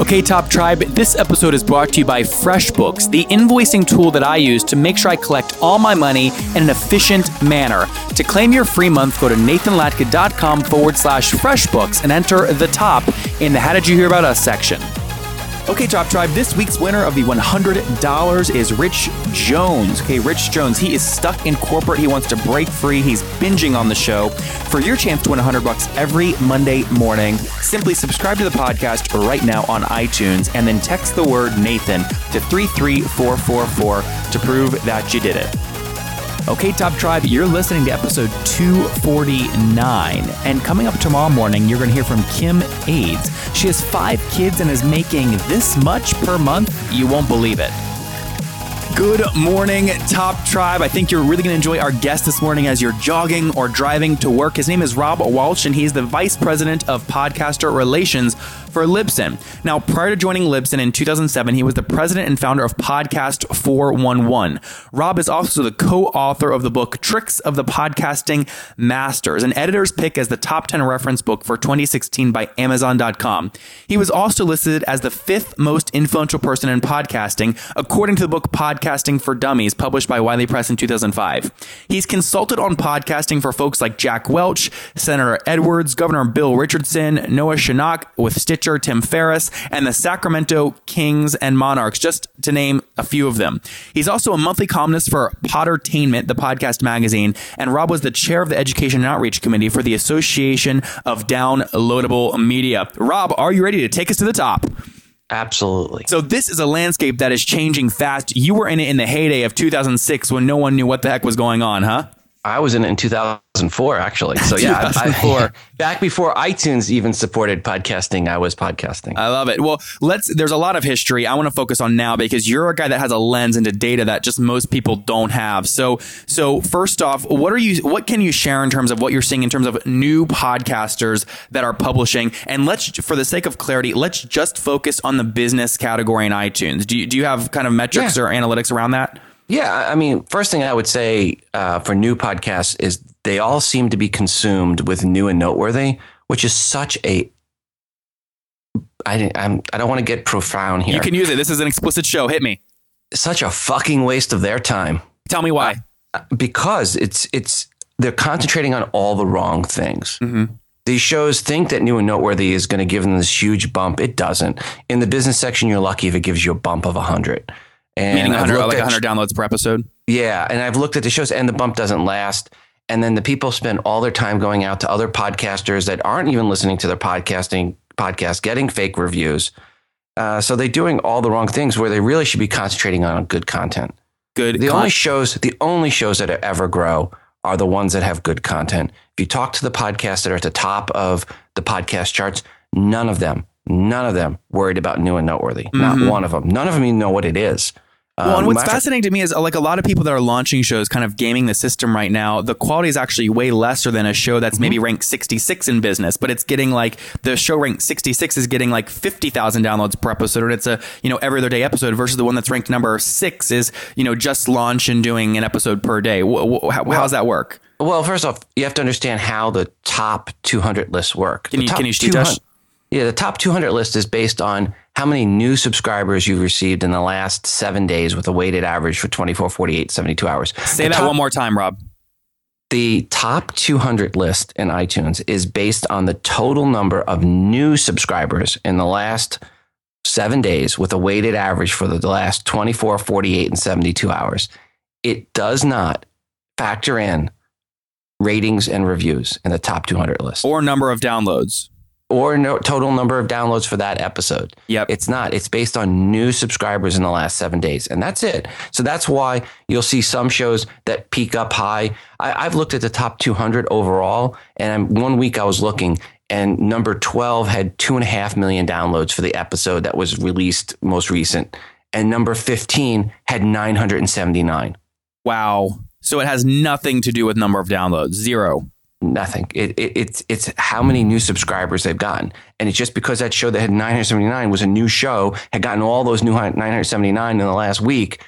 Okay, Top Tribe, this episode is brought to you by FreshBooks, the invoicing tool that I use to make sure I collect all my money in an efficient manner. To claim your free month, go to nathanlatka.com forward slash FreshBooks and enter the top in the How Did You Hear About Us section. Okay, Top Tribe, this week's winner of the $100 is Rich Jones. Okay, Rich Jones, he is stuck in corporate. He wants to break free. He's binging on the show. For your chance to win 100 bucks every Monday morning, simply subscribe to the podcast right now on iTunes and then text the word Nathan to 33444 to prove that you did it. Okay, Top Tribe, you're listening to episode 249. And coming up tomorrow morning, you're going to hear from Kim Ades. She has five kids and is making this much per month. You won't believe it. Good morning, Top Tribe. I think you're really going to enjoy our guest this morning as you're jogging or driving to work. His name is Rob Walch, and he's the Vice President of Podcaster Relations for Libsyn. Now, prior to joining Libsyn in 2007, he was the president and founder of Podcast 411. Rob is also the co author of the book Tricks of the Podcasting Masters, an editor's pick as the top 10 reference book for 2016 by Amazon.com. He was also listed as the fifth most influential person in podcasting, according to the book Podcasting for Dummies, published by Wiley Press in 2005. He's consulted on podcasting for folks like Jack Welch, Senator Edwards, Governor Bill Richardson, Noah Shanok with Stitcher, Tim Ferriss, and the Sacramento Kings and Monarchs, just to name a few of them. He's also a monthly columnist for Podertainment, the podcast magazine, and Rob was the chair of the Education and Outreach Committee for the Association of Downloadable Media. Rob, are you ready to take us to the top? Absolutely. So this is a landscape that is changing fast. You were in it in the heyday of 2006 when no one knew what the heck was going on, huh? I was in it in 2004, actually. So yeah, 2004. I, back before iTunes even supported podcasting, I was podcasting. I love it. Well, let's. There's a lot of history I want to focus on now because you're a guy that has a lens into data that just most people don't have. So, so first off, what are you? What can you share in terms of what you're seeing in terms of new podcasters that are publishing? And let's, for the sake of clarity, let's just focus on the business category in iTunes. Do you do you have kind of metrics Yeah. or analytics around that? Yeah, I mean, first thing I would say uh, for new podcasts is they all seem to be consumed with new and noteworthy, which is such a. I didn't, I'm, I don't want to get profound here. You can use it. This is an explicit show. Hit me. such a fucking waste of their time Tell me why. because it's it's they're concentrating on all the wrong things. Mm-hmm. These shows think that new and noteworthy is going to give them this huge bump. It doesn't. In the business section, you're lucky if it gives you a bump of hundred. And Meaning I've 100, like at- 100 downloads per episode. Yeah, and I've looked at the shows, and the bump doesn't last. And then the people spend all their time going out to other podcasters that aren't even listening to their podcasting podcast, getting fake reviews. Uh, so they're doing all the wrong things where they really should be concentrating on good content. Good. The con- only shows, the only shows that ever grow are the ones that have good content. If you talk to the podcasts that are at the top of the podcast charts, none of them, none of them worried about new and noteworthy. Not one of them. None of them even know what it is. Mm-hmm. Well, and Um, what's fascinating to me is uh, like a lot of people that are launching shows, kind of gaming the system right now. The quality is actually way lesser than a show that's maybe ranked 66 in business, but it's getting like the show ranked 66 is getting like 50,000 downloads per episode, and it's a you know every other day episode versus the one that's ranked number six is you know just launch and doing an episode per day. How, how's that work? Well, first off, you have to understand how the top 200 lists work. Can The you- can you teach 200 us? Yeah, the top 200 list is based on how many new subscribers you've received in the last seven days with a weighted average for 24, 48, 72 hours. Say The that top- one more time, Rob. The top 200 list in iTunes is based on the total number of new subscribers in the last seven days with a weighted average for the last 24, 48, and 72 hours. It does not factor in ratings and reviews in the top 200 list Or number of downloads. Or no, total number of downloads for that episode. Yep. It's not. It's based on new subscribers in the last seven days, and that's it. So that's why you'll see some shows that peak up high. I, I've looked at the top 200 overall, and I'm, one week I was looking, and number 12 had two and a half million downloads for the episode that was released most recent. and number 15 had 979. Wow. So it has nothing to do with number of downloads. Zero. Nothing. It, it, it's it's how many new subscribers they've gotten, and it's just because that show that had 979 was a new show had gotten all those new 979 in the last week.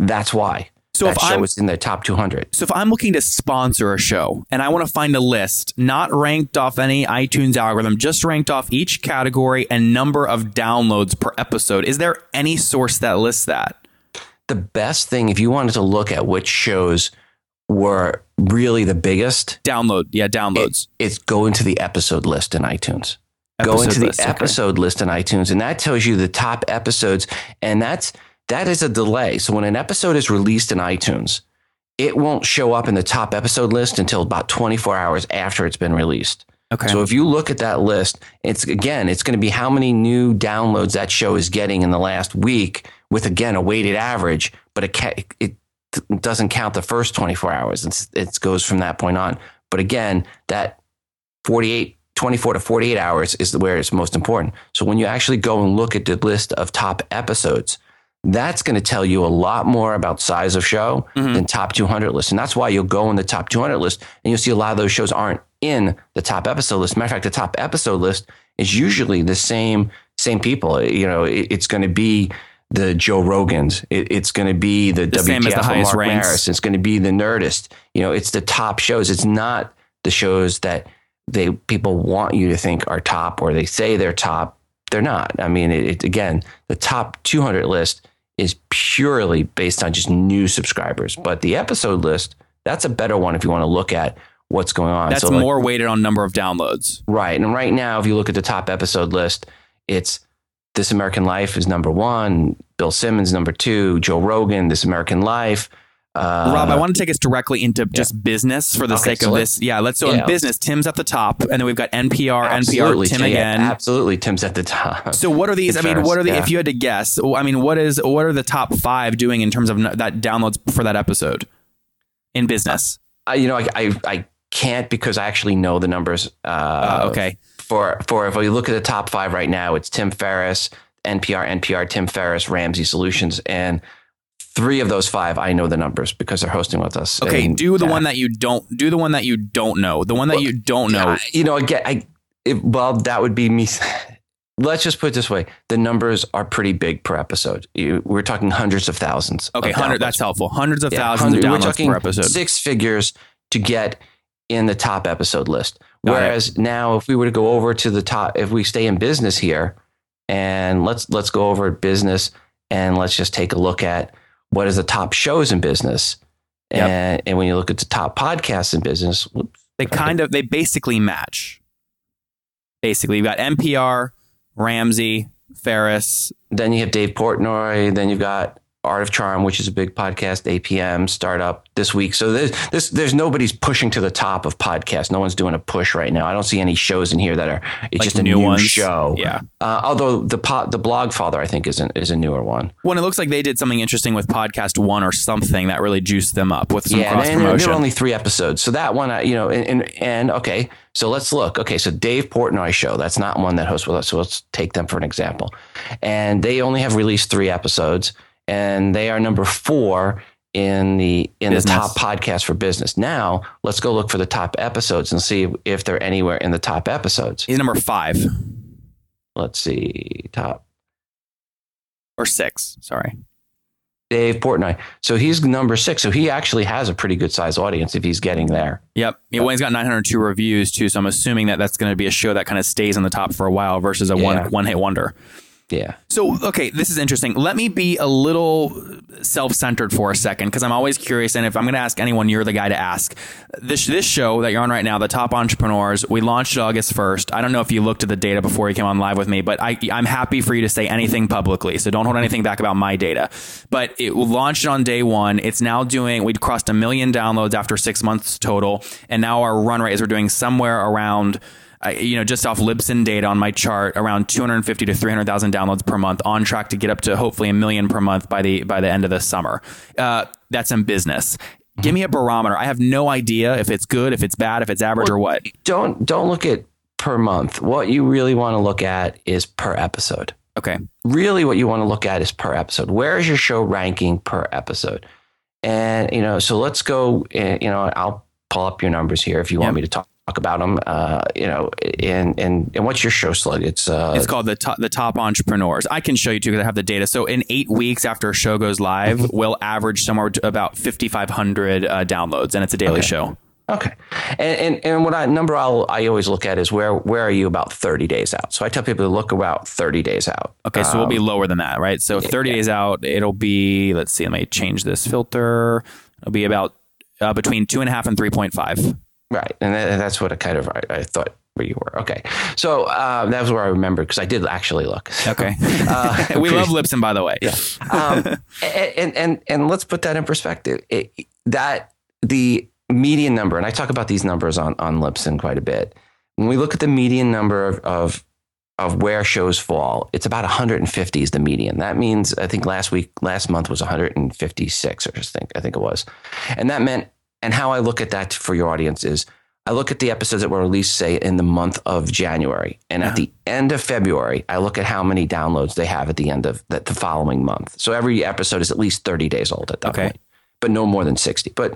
That's why. So that if show I'm- was in the top 200. So if I'm looking to sponsor a show and I want to find a list, not ranked off any iTunes algorithm, just ranked off each category and number of downloads per episode, is there any source that lists that? The best thing, if you wanted to look at which shows were really the biggest, Download, yeah, downloads. it's go into the episode list in iTunes. go Episode into the list, okay. episode list in iTunes, and that tells you the top episodes, and that's that is a delay. So when an episode is released in iTunes, it won't show up in the top episode list until about 24 hours after it's been released. Okay. So if you look at that list, it's again, it's going to be how many new downloads that show is getting in the last week, with again a weighted average, but it it doesn't count the first 24 hours. It's, it goes from that point on. But again, that 48, 24 to 48 hours is where it's most important. So when you actually go and look at the list of top episodes, that's going to tell you a lot more about size of show mm-hmm. than top 200 list. And that's why you'll go in the top 200 list and you'll see a lot of those shows aren't in the top episode list. Matter of fact, the top episode list is usually the same, same people. You know, it- it's going to be the Joe Rogans. It, it's going to be the, The the WTF highest Mark ranks. Maris. It's going to be the Nerdist. You know, it's the top shows. It's not the shows that they people want you to think are top or they say they're top. They're not. I mean, it, it again, the top 200 list is purely based on just new subscribers, but the episode list that's a better one if you want to look at what's going on. That's So, like, more weighted on number of downloads. Right. And right now, if you look at the top episode list, it's This American Life is number one, Bill Simmons number two, Joe Rogan, This American Life. Uh, Rob, I want to take us directly into just business for the Okay, sake so of this. Yeah, let's so yeah, in business, Tim's at the top, and then we've got NPR, absolutely, NPR, Tim yeah, again. Absolutely, Tim's at the top. So what are these? I mean, what are the? yeah. If you had to guess, I mean, what is what are the top five doing in terms of that downloads for that episode in business? I, you know, I, I, I can't because I actually know the numbers. Uh, Uh, okay, For for if we look at the top five right now, it's Tim Ferriss, NPR, NPR, Tim Ferriss, Ramsey Solutions, and three of those five I know the numbers because they're hosting with us. okay. And, do the uh, one that you don't. Do the one that you don't know. The one that you don't know. I- you know, again, I it, well, that would be me. Let's just put it this way: the numbers are pretty big per episode. You, we're talking hundreds of thousands. Okay, of hundred. downloads. That's helpful. Hundreds of Yeah, thousands of 100 we're talking per episode. Six figures to get in the top episode list. Got it. Whereas now, if we were to go over to the top, if we stay in business here, and let's let's go over business, and let's just take a look at what is the top shows in business, Yep. and and when you look at the top podcasts in business, whoops, They kind of. They basically match. Basically, you've got NPR, Ramsey, Ferriss. then you have Dave Portnoy, then you've got Art of Charm, which is a big podcast, APM startup this week. So there's this there's nobody's pushing to the top of podcasts. No one's doing a push right now. I don't see any shows in here that are it's Like just a new new, show. Yeah. Uh, although the pod, the blog father I think is an, is a newer one. Well, it looks like they did something interesting with Podcast One or something that really juiced them up with some yeah, cross and promotion. there are only three episodes. So that one, I- you know, and, and and okay, so let's look. Okay, so Dave Portnoy show. That's not one that hosts with us. So let's take them for an example. And they only have released three episodes, and they are number four in the in Business. the top podcast for business. Now let's go look for the top episodes and see if they're anywhere in the top episodes. He's number five Let's see, top or six. Sorry. Dave Portnoy. So he's number six. So he actually has a pretty good size audience if he's getting there. Yep. Yeah, he's got 902 reviews too, so I'm assuming that that's going to be a show that kind of stays on the top for a while versus a Yeah. one one hit wonder. Yeah. So, okay, this is interesting. Let me be a little self centered for a second because I'm always curious. And if I'm going to ask anyone, you're the guy to ask. This, this show that you're on right now, The Top Entrepreneurs, we launched August 1st. I don't know if you looked at the data before you came on live with me, but I, I'm happy for you to say anything publicly. So don't hold anything back about my data. But it launched on day one. It's now doing, we'd crossed a million downloads after six months total. And now our run rate is we're doing somewhere around uh, you know, just off Libsyn data on my chart, around 250 to 300,000 downloads per month, on track to get up to hopefully a million per month by the by the end of the summer. Uh, that's in business. Give me a barometer. I have no idea if it's good, if it's bad, if it's average or what. don't don't look at per month. What you really want to look at is per episode. Okay. Really, what you want to look at is per episode. Where is your show ranking per episode? And you know, so let's go. uh, You know, I'll pull up your numbers here if you want Yep. me to talk, talk about them. Uh, you know, and and and what's your show slug? It's uh, It's called the top, the top entrepreneurs. I can show you too because I have the data. So in eight weeks after a show goes live, Mm-hmm. we'll average somewhere about 5,500 uh, downloads, and it's a daily show. Okay, and, and and what I number I'll, I always look at is where where are you about thirty days out? So I tell people to look about thirty days out. Okay, so we'll be lower than that, right? So 30 days out, it'll be, let's see, let me change this filter. It'll be about uh, between two and a half and 3.5. Right, and that, that's what I kind of I, I thought where you were. Okay, so um, that was where I remember because I did actually look. Okay. Uh, we love Libsyn, by the way. um, and and and let's put that in perspective. It, that the median number, and I talk about these numbers on on Libsyn quite a bit. When we look at the median number of of, of where shows fall, it's about 150 is the median. That means I think last week, last month was 156 or I think I think it was, and that meant. And how I look at that for your audience is. I look at the episodes that were released, say, in the month of January, and at uh-huh. the end of February, I look at how many downloads they have at the end of the, the following month. So every episode is at least 30 days old at that Okay. point, but no more than 60. But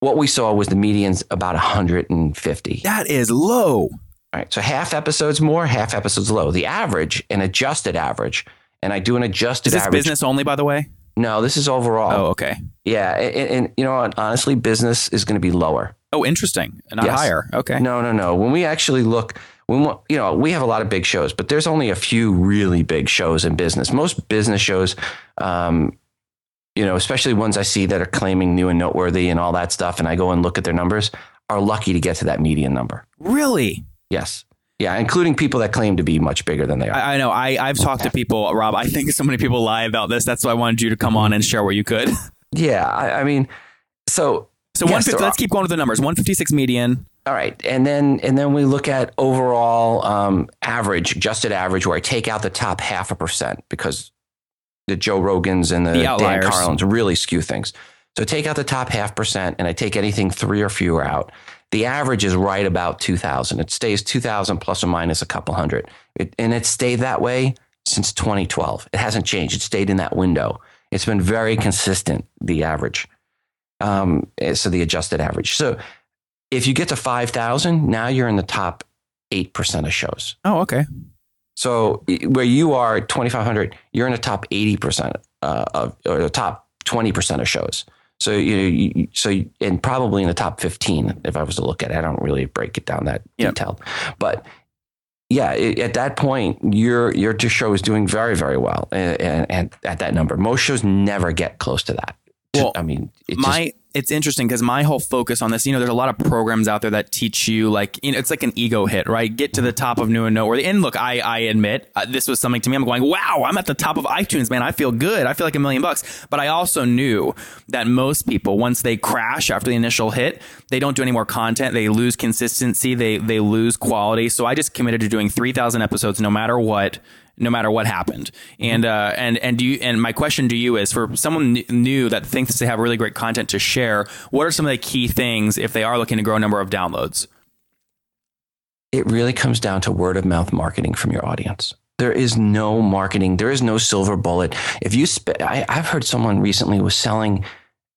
what we saw was the median's about 150. That is low. All right. So half episodes more, half episodes low. The average, an adjusted average, and I do an adjusted Is this average. business only, by the way? No, this is overall. Oh, okay. Yeah. And, and you know what? Honestly, business is going to be lower. Oh, interesting. Not Yes. higher. Okay. No, no, no. When we actually look, when we- you know, we have a lot of big shows, but there's only a few really big shows in business. Most business shows, um, you know, especially ones I see that are claiming new and noteworthy and all that stuff, and I go and look at their numbers, are lucky to get to that median number. Really? Yes, yeah, including people that claim to be much bigger than they are. I, I know. I, I've talked to people, Rob. I think so many people lie about this. That's why I wanted you to come on and share what you could. yeah, I, I mean, so So Yes, 150, let's keep going with the numbers. 156 median. All right, and then and then we look at overall um, average, adjusted average, where I take out the top half a percent because the Joe Rogans and the, The Dan. Carlins really skew things. So take out the top half percent, and I take anything three or fewer out. The average is right about two thousand. It stays two thousand plus or minus a couple hundred, it, and it stayed that way since 2012. It hasn't changed. It stayed in that window. It's been very consistent. The average, um, so the adjusted average. So if you get to 5,000, now you're in the top 8% of shows. Oh, okay. So where you are 2,500, you're in the top 80% uh, of, or the top 20% of shows. So you, you so and probably in the top 15 if I was to look at it. I don't really break it down that Yep. detailed, but yeah, i at that point, your your show is doing very very well, and, and, and at that number, most shows never get close to that. Well, I mean, it just- my it's interesting because my whole focus on this, you know, there's a lot of programs out there that teach you like, you know, it's like an ego hit, right? Get to the top of new and noteworthy. And look, I I admit uh, this was something to me. I'm going, wow, I'm at the top of iTunes, man. I feel good. I feel like a million bucks. But I also knew that most people, once they crash after the initial hit, they don't do any more content. They lose consistency. They they lose quality. So I just committed to doing 3,000 episodes, no matter what no matter what happened. And uh, and and do you and my question to you is for someone new that thinks they have really great content to share, what are some of the key things if they are looking to grow a number of downloads? it really comes down to word of mouth marketing from your audience. There is no marketing. There is no silver bullet. If you, I, I've heard someone recently was selling.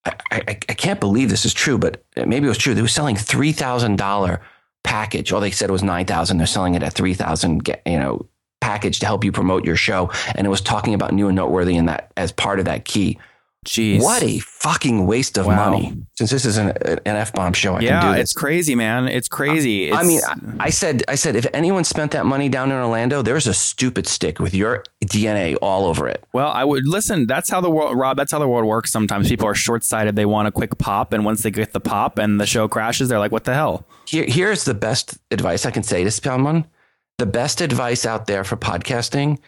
I, I, I can't believe this is true, but maybe it was true. They were selling three thousand dollar package. Or they said it was nine thousand. They're selling it at three thousand. You know, package to help you promote your show, and it was talking about new and noteworthy in that as part of that key. Jeez, What a fucking waste of Wow. money! Since this is an, an f bomb show, I can yeah, do this. it's crazy, man. It's crazy. I mean, I, I said, I said, if anyone spent that money down in Orlando, there's a stupid stick with your DNA all over it. Well, I would listen. That's how the world, Rob. That's how the world works. Sometimes people are short sighted. They want a quick pop, and once they get the pop and the show crashes, they're like, "What the hell?" Here, here's the best advice I can say to someone. The best advice out there for podcasting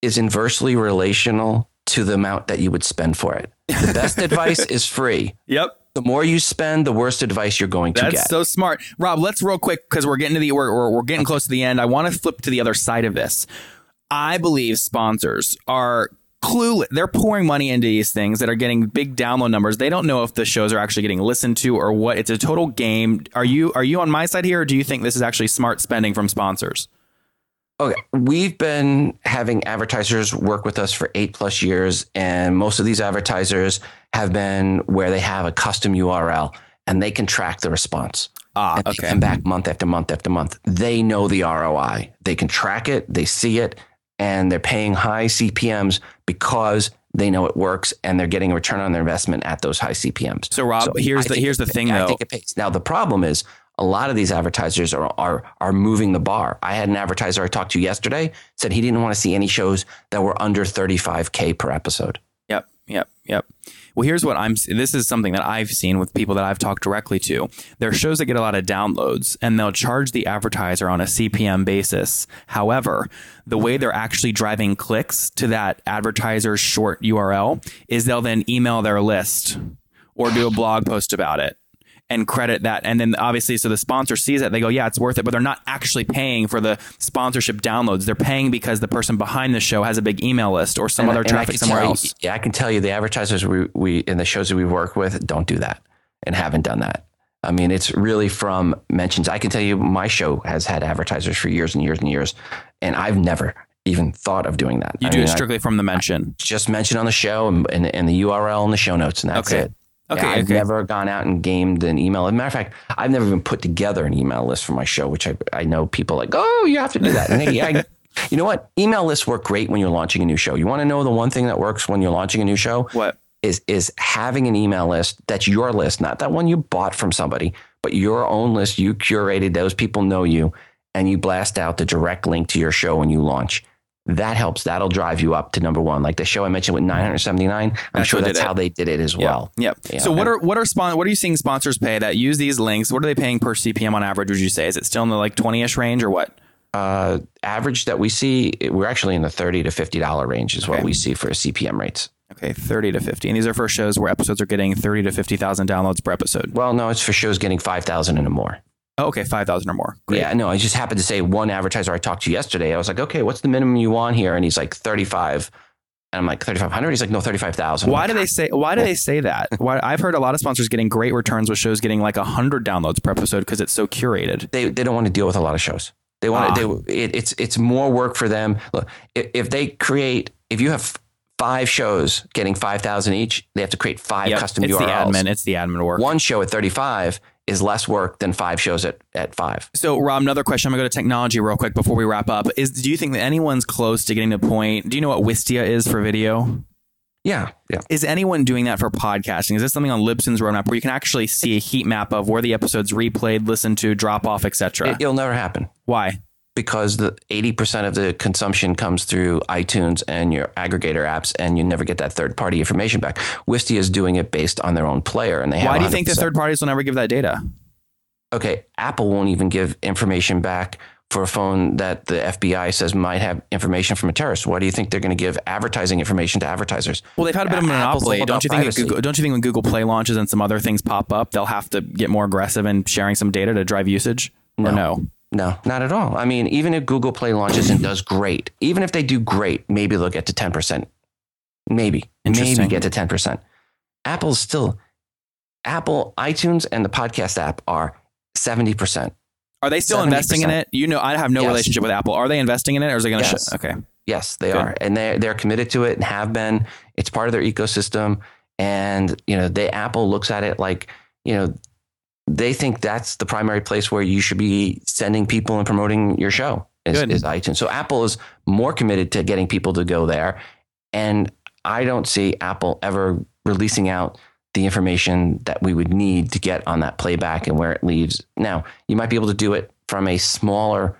is inversely relational to the amount that you would spend for it. The best advice is free. Yep. The more you spend, the worse advice you're going to That's get. so smart, Rob. Let's real quick because we're getting to the we're, we're, we're getting close to the end. I want to flip to the other side of this. I believe sponsors are clueless. They're pouring money into these things that are getting big download numbers. They don't know if the shows are actually getting listened to or what. It's a total game. Are you are you on my side here, or do you think this is actually smart spending from sponsors? Okay, we've been having advertisers work with us for eight plus years, and most of these advertisers have been where they have a custom URL and they can track the response. Ah, and okay. come back month after month after month. They know the ROI. They can track it. They see it, and they're paying high CPMS because they know it works, and they're getting a return on their investment at those high CPMS. So Rob, here's I the here's the thing I though. think it pays. Now the problem is a lot of these advertisers are, are are moving the bar. I had an advertiser I talked to yesterday said he didn't want to see any shows that were under 35k per episode. Yep, yep, yep. Well, here's what I'm. This is something that I've seen with people that I've talked directly to. There are shows that get a lot of downloads, and they'll charge the advertiser on a CPM basis. However, the way they're actually driving clicks to that advertiser's short URL is they'll then email their list or do a blog post about it and credit that. And then obviously, so the sponsor sees it, they go, yeah, it's worth it. But they're not actually paying for the sponsorship downloads. They're paying because the person behind the show has a big email list or some And- other and I traffic somewhere you- else. yeah, I can tell you the advertisers we we in the shows that we've worked with don't do that and haven't done that. I mean, it's really from mentions. I can tell you my show has had advertisers for years and years and years, and I've never even thought of doing that. You I do mean, it I strictly from the mention. just mention on the show and, and, and the URL in the show notes, and that's Okay. it. Okay, Yeah, I've okay. never gone out and gamed an email. As a matter of fact, I've never even put together an email list for my show, which I, I know people like, oh, you have to do that. And I, you know what? Email lists work great when you're launching a new show. You want to know the one thing that works when you're launching a new show? What? Is is having an email list that's your list, not that one you bought from somebody, but your own list. You curated; those people know you, and you blast out the direct link to your show when you launch. That helps. That'll drive you up to number one. Like the show I mentioned with 979. I'm That's sure that's how they did it as well. Yep. Yeah. So what are what are spon- what are you seeing sponsors pay that use these links? What are they paying per CPM on average? Would you say is it still in the like twenty ish range or what? uh, average that we see, we're actually in the thirty to fifty dollar range is what we see for CPM rates. Okay, thirty to fifty, and these are for shows where episodes are getting thirty to fifty thousand downloads per episode. Well, no, it's for shows getting five thousand and more. Oh, okay, five thousand or more. Great. Yeah, no, I just happened to say one advertiser I talked to yesterday. I was like, okay, what's the minimum you want here? And he's like thirty five. And I'm like thirty five hundred. He's like, no, thirty five thousand. Why do they say? Why do they say that? Why I've heard a lot of sponsors getting great returns with shows getting like hundred downloads per episode because it's so curated. They they don't want to deal with a lot of shows. They want Ah. to. They it, it's it's more work for them. Look, if, they create, if you have five shows getting five thousand each, they have to create five Yep, custom it's URLs. the admin. It's the admin work. One show at thirty five is less work than five shows at at five. So, Rob, another question. I'm going to go to technology real quick before we wrap up. Is do you think that anyone's close to getting to the point? Do you know what Wistia is for video? Yeah, yeah. Is anyone doing that for podcasting? Is this something on Libsyn's roadmap where you can actually see a heat map of where the episode's replayed, listened to, drop off, etc.? It, it'll never happen Why? Because the eighty percent of the consumption comes through iTunes and your aggregator apps, and you never get that third party information back. Wistia is doing it based on their own player, and they have. Why do you think the third parties will never give that data? okay, Apple won't even give information back for a phone that the FBI says might have information from a terrorist. Why do you think they're going to give advertising information to advertisers? Well, they've had a bit of a monopoly. Don't you think? Google, don't you think when Google Play launches and some other things pop up, they'll have to get more aggressive in sharing some data to drive usage? Or no? No, not at all. I mean, even if Google Play launches and does great, even if they do great, maybe they'll get to 10%. Maybe, maybe get to 10%. Apple's still, Apple, iTunes, and the podcast app are 70%. Are they still investing in it? You know, I have no Yes. relationship with Apple. Are they investing in it, or is it going to? Yes. Sh- okay. Yes, they Good. are. And they're, they're committed to it and have been. It's part of their ecosystem. And, you know, they, Apple looks at it like, you know, they think that's the primary place where you should be sending people and promoting your show is, is iTunes. So Apple is more committed to getting people to go there. And I don't see Apple ever releasing out the information that we would need to get on that playback and where it leaves. Now, you might be able to do it from a smaller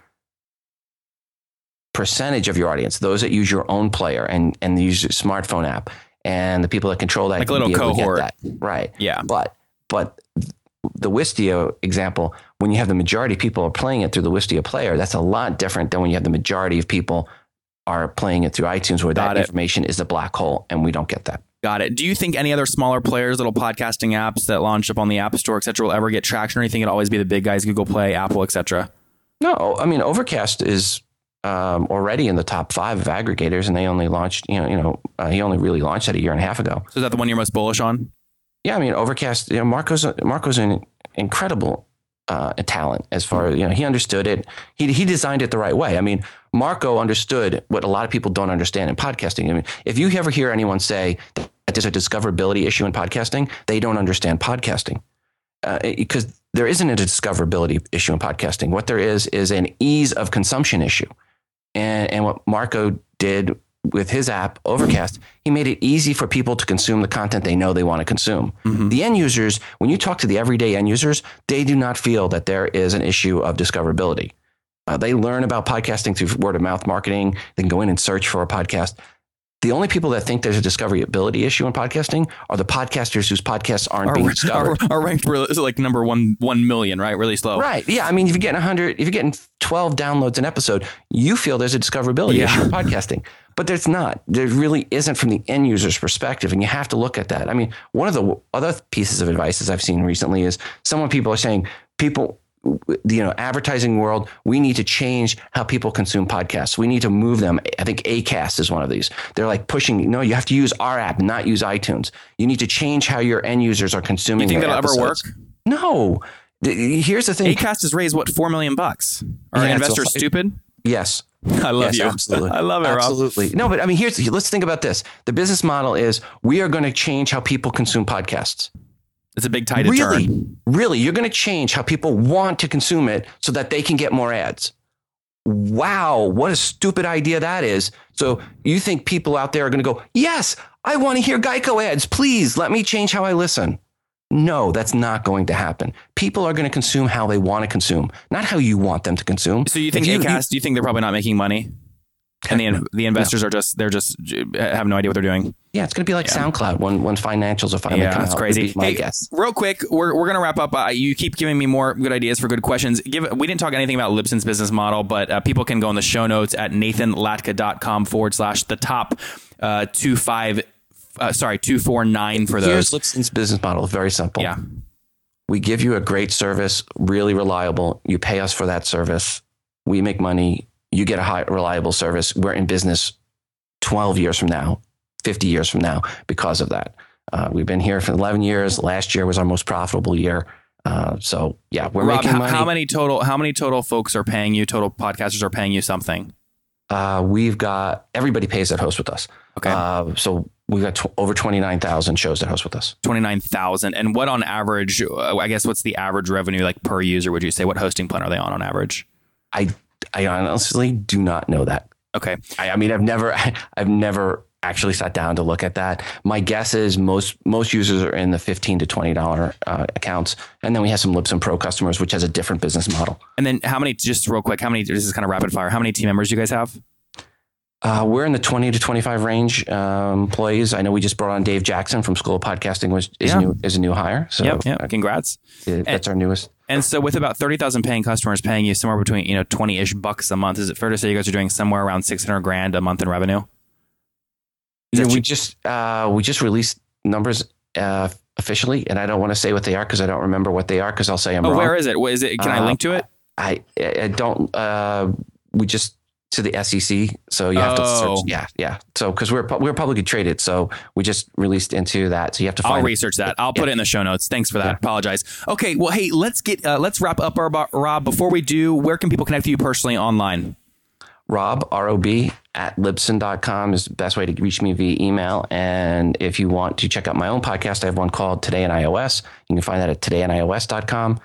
percentage of your audience, those that use your own player and, and use your smartphone app and the people that control that. Like a little be able to get cohort. that. Right. Yeah. But, but the Wistia example, when you have the majority of people are playing it through the Wistia player, that's a lot different than when you have the majority of people are playing it through iTunes where Got that it. information is a black hole and we don't get that. Got it. Do you think any other smaller players, little podcasting apps that launch up on the App Store, et cetera, will ever get traction, or anything? it'll always be the big guys, Google Play, Apple, et cetera? No, I mean Overcast is um, already in the top five of aggregators, and they only launched. You know, you know, uh, he only really launched that a year and a half ago. So is that the one you're most bullish on? Yeah, I mean Overcast. You know, Marco's Marco's an incredible uh, talent as far as you know he understood it. He, he designed it the right way. I mean marco understood what a lot of people don't understand in podcasting. I mean if you ever hear anyone say that there's a discoverability issue in podcasting they don't understand podcasting. Because uh, there isn't a discoverability issue in podcasting. What there is is an ease of consumption issue. And, and what marco did with his app Overcast, he made it easy for people to consume the content they know they want to consume. Mm-hmm. The end users, when you talk to the everyday end users, they do not feel that there is an issue of discoverability. Uh, they learn about podcasting through word of mouth marketing. They can go in and search for a podcast. The only people that think there's a discoverability issue in podcasting are the podcasters whose podcasts aren't are, being discovered. Are, are ranked like number one one million, right? Really slow. Right. Yeah. I mean, if you're getting 100, if you're getting 12 downloads an episode, you feel there's a discoverability yeah. issue in podcasting. But there's not. There really isn't from the end user's perspective. And you have to look at that. I mean, one of the other pieces of advice I've seen recently is some people are saying people you know advertising world we need to change how people consume podcasts. We need to move them. I think acast is one of these. They're like pushing no you have to use our app not use itunes. You need to change how your end users are consuming you think that'll episodes. ever work? no. Here's the thing. Acast has raised what four million bucks? Are yeah, investors stupid yes I love yes, you. Absolutely. I love it, Absolutely. Rob. No, but I mean, here's let's think about this. The business model is we are going to change how people consume podcasts. It's a big tide really, turn. Really, you're going to change how people want to consume it so that they can get more ads. Wow, what a stupid idea that is. So you think people out there are going to go, yes, I want to hear Geico ads. Please let me change how I listen. No, that's not going to happen. People are going to consume how they want to consume, not how you want them to consume. So you think you, Acast? Do you think they're probably not making money? And the the investors no. are just they're just have no idea what they're doing. Yeah, it's going to be like yeah. SoundCloud when when financials are finally yeah, that's crazy. My hey, guess. Real quick, we're, we're going to wrap up. Uh, you keep giving me more good ideas for good questions. Give we didn't talk anything about Libsyn's business model, but uh, people can go in the show notes at nathanlatka.com forward slash the top uh, two five uh, sorry two four nine for those. Here's Libsyn's business model. Very simple. Yeah, we give you a great service, really reliable. You pay us for that service. We make money you get a high, reliable service. We're in business 12 years from now, 50 years from now because of that. Uh, we've been here for 11 years. Last year was our most profitable year. Uh, so yeah, we're Rob, making money. How many total? How many total folks are paying you? Total podcasters are paying you something. Uh, we've got everybody pays that host with us. Okay. Uh, so we've got tw- over twenty nine thousand shows that host with us. Twenty nine thousand, and what on average? Uh, I guess what's the average revenue like per user? Would you say what hosting plan are they on on average? I I honestly do not know that. Okay. I, I mean, I've never, I've never actually sat down to look at that. My guess is most most users are in the fifteen to twenty dollar uh, accounts, and then we have some Libsyn Pro customers, which has a different business model. And then, how many? Just real quick, how many? This is kind of rapid fire. How many team members do you guys have? Uh, we're in the 20 to 25 range um, employees. I know we just brought on Dave Jackson from School of Podcasting, which is, yeah. new, is a new hire. So yep, yep. congrats. It, that's and, our newest. And so with about 30,000 paying customers paying you somewhere between, you know, 20 ish bucks a month, is it fair to say you guys are doing somewhere around 600 grand a month in revenue? Yeah, we just, uh, we just released numbers uh, officially, and I don't want to say what they are because I don't remember what they are because I'll say I'm oh, wrong. Where is it? What is it? Can I link to it? I, I don't, uh, we just to the SEC. So you have oh. to search. Oh. Yeah, yeah. So because we're we're publicly traded, so we just released into that. So you have to. Find I'll research that. I'll yeah. put it in the show notes. Thanks for that. Yeah. Apologize. Okay. Well, hey, let's get uh, let's wrap up our Rob. Before we do, where can people connect with you personally online? Rob R O B at Libsyn.com is the best way to reach me via email. And if you want to check out my own podcast, I have one called Today in iOS. You can find that at todayios.com.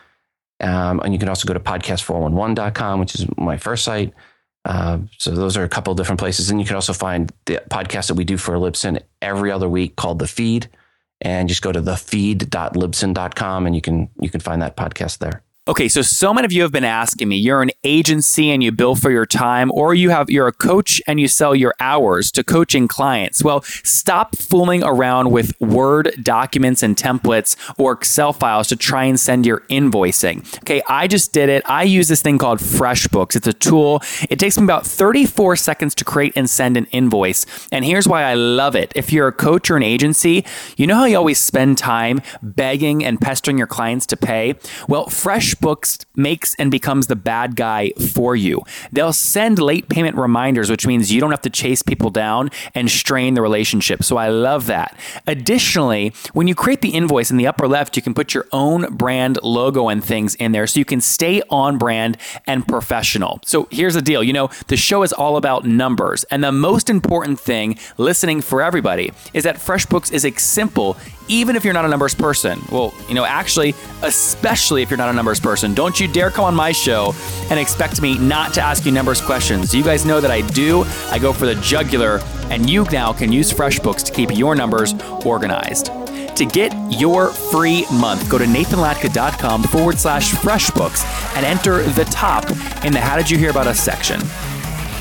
Um, and you can also go to podcast411.com, which is my first site. Uh, so those are a couple different places. And you can also find the podcast that we do for Libsyn every other week called The Feed. And just go to thefeed.libsyn.com and you can you can find that podcast there. Okay, so so many of you have been asking me, you're an agency and you bill for your time or you have you're a coach and you sell your hours to coaching clients. Well, stop fooling around with Word documents and templates or Excel files to try and send your invoicing. Okay, I just did it. I use this thing called FreshBooks. It's a tool. It takes me about 34 seconds to create and send an invoice. And here's why I love it. If you're a coach or an agency, you know how you always spend time begging and pestering your clients to pay? Well, Fresh FreshBooks makes and becomes the bad guy for you. They'll send late payment reminders, which means you don't have to chase people down and strain the relationship. So I love that. Additionally, when you create the invoice in the upper left, you can put your own brand logo and things in there so you can stay on brand and professional. So here's the deal you know, the show is all about numbers. And the most important thing listening for everybody is that FreshBooks is a simple, even if you're not a numbers person. Well, you know, actually, especially if you're not a numbers person, don't you dare come on my show and expect me not to ask you numbers questions. You guys know that I do. I go for the jugular, and you now can use FreshBooks to keep your numbers organized. To get your free month, go to nathanlatka.com forward slash freshbooks and enter the top in the How Did You Hear About Us section.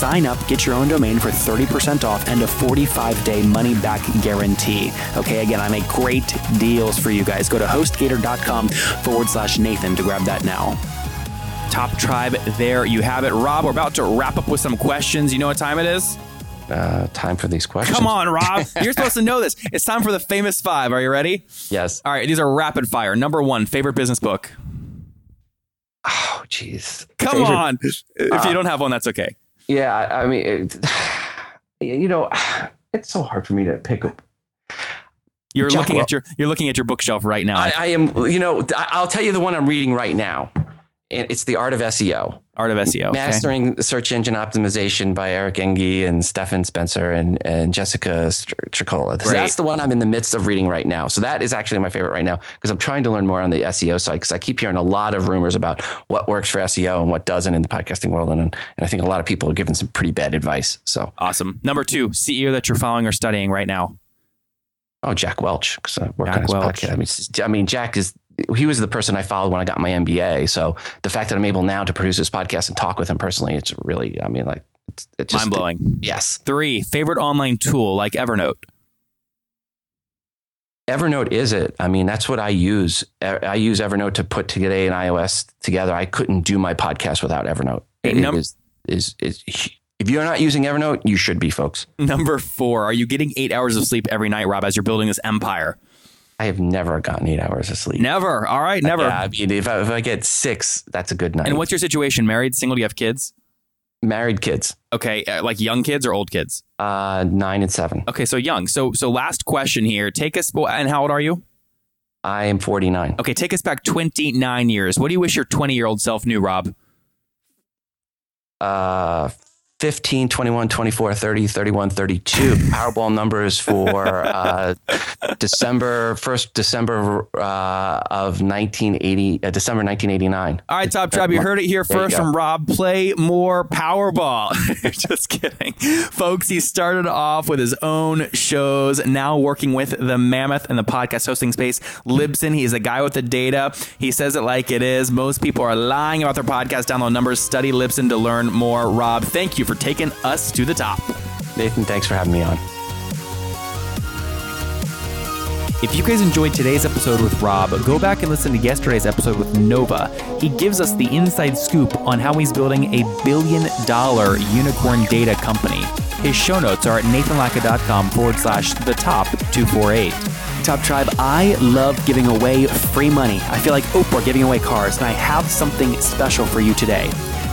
sign up, get your own domain for 30% off and a 45 day money back guarantee. Okay, again, I make great deals for you guys. Go to hostgator.com forward slash Nathan to grab that now. Top Tribe, there you have it. Rob, we're about to wrap up with some questions. You know what time it is? Uh, time for these questions. Come on, Rob. You're supposed to know this. It's time for the famous five. Are you ready? Yes. All right, these are rapid fire. Number one, favorite business book. Oh, jeez. Come Favorite- on. If you don't have one, that's okay. Yeah, I I mean, it, you know, it's so hard for me to pick up. You're Jack looking at your you're looking at your bookshelf right now. I, I am, you know, I'll tell you the one I'm reading right now. And it's The Art of SEO. Art of SEO. okay. Mastering Search Engine Optimization by Eric Enge and Stephan Spencer and, and Jessica Tricola. Great. that's the one I'm in the midst of reading right now. So that is actually my favorite right now because I'm trying to learn more on the SEO side because I keep hearing a lot of rumors about what works for SEO and what doesn't in the podcasting world. And, and I think a lot of people are giving some pretty bad advice. So, Awesome. Number two, CEO that you're following or studying right now. oh, Jack Welch, because I work Jack on his Welch. podcast. I mean, I mean, Jack is, he was the person I followed when I got my MBA. So the fact that I'm able now to produce this podcast and talk with him personally, it's really, I mean, like, it's, it's just Mind blowing. Yes. Three, favorite online tool like Evernote. Evernote is it. I mean, that's what I use. I use Evernote to put Today in iOS together. I couldn't do my podcast without Evernote. It Num- is, is, is, if you're not using Evernote, you should be, folks. Number four, are you getting eight hours of sleep every night, Rob, as you're building this empire? I have never gotten eight hours of sleep. Never. All right, never. Yeah, I mean, if I, if I get six, that's a good night. And what's your situation? Married, single? Do you have kids? Married kids, Okay, uh, like young kids or old kids? uh, nine and seven. Okay, so young. So so last question here. Take us and how old are you? I am 49. Okay, take us back 29 years. What do you wish your 20 year old self knew, Rob? Uh, 15, 21, 24, 30, 31, 32. Powerball numbers for uh, December, first December uh, of 1980, uh, December 1989. All right, Top Tribe, you heard it here There first from Rob. Play more Powerball. You're just kidding. Folks, he started off with his own shows, now working with the mammoth in the podcast hosting space, Libsyn. He's a guy with the data. He says it like it is. Most people are lying about their podcast download numbers. Study Libsyn to learn more. Rob, thank you for taking us to the top. Nathan, thanks for having me on. If you guys enjoyed today's episode with Rob, go back and listen to yesterday's episode with Nova. He gives us the inside scoop on how he's building a billion dollar unicorn data company. His show notes are at nathanlatka.com forward slash the top 248. Top Tribe, I love giving away free money. I feel like Oprah giving away cars, and I have something special for you today.